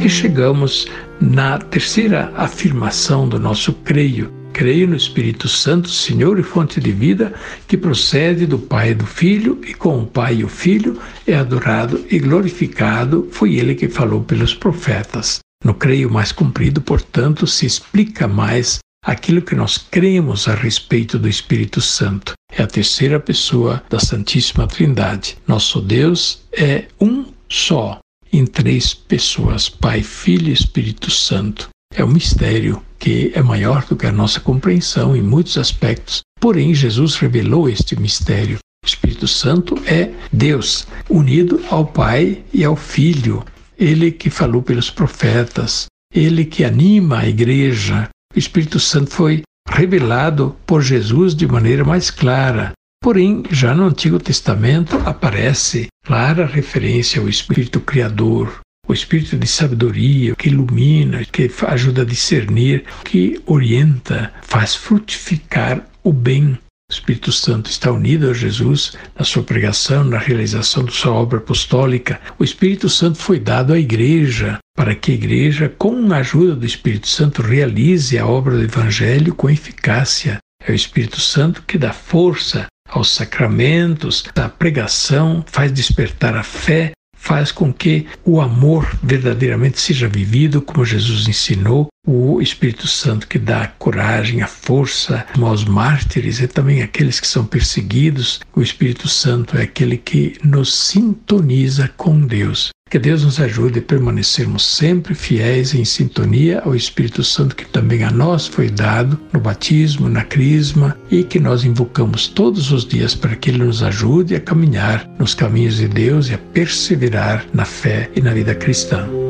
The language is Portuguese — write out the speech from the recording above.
E chegamos na terceira afirmação do nosso creio. Creio no Espírito Santo, Senhor e fonte de vida, que procede do Pai e do Filho, e com o Pai e o Filho é adorado e glorificado. Foi ele que falou pelos profetas. No creio mais cumprido, portanto, se explica mais aquilo que nós cremos a respeito do Espírito Santo. É a terceira pessoa da Santíssima Trindade. Nosso Deus é um só, em três pessoas: Pai, Filho e Espírito Santo. É um mistério que é maior do que a nossa compreensão em muitos aspectos. Porém, Jesus revelou este mistério. O Espírito Santo é Deus, unido ao Pai e ao Filho. Ele que falou pelos profetas, ele que anima a igreja. O Espírito Santo foi revelado por Jesus de maneira mais clara. Porém, já no Antigo Testamento aparece clara referência ao Espírito Criador, o Espírito de sabedoria, que ilumina, que ajuda a discernir, que orienta, faz frutificar o bem. O Espírito Santo está unido a Jesus na sua pregação, na realização da sua obra apostólica. O Espírito Santo foi dado à igreja para que a igreja, com a ajuda do Espírito Santo, realize a obra do Evangelho com eficácia. É o Espírito Santo que dá força aos sacramentos, a pregação, faz despertar a fé, faz com que o amor verdadeiramente seja vivido como Jesus ensinou. O Espírito Santo que dá coragem, a força aos mártires e também aqueles que são perseguidos. O Espírito Santo é aquele que nos sintoniza com Deus. Que Deus nos ajude a permanecermos sempre fiéis em sintonia ao Espírito Santo que também a nós foi dado no batismo, na crisma e que nós invocamos todos os dias para que Ele nos ajude a caminhar nos caminhos de Deus e a perseverar na fé e na vida cristã.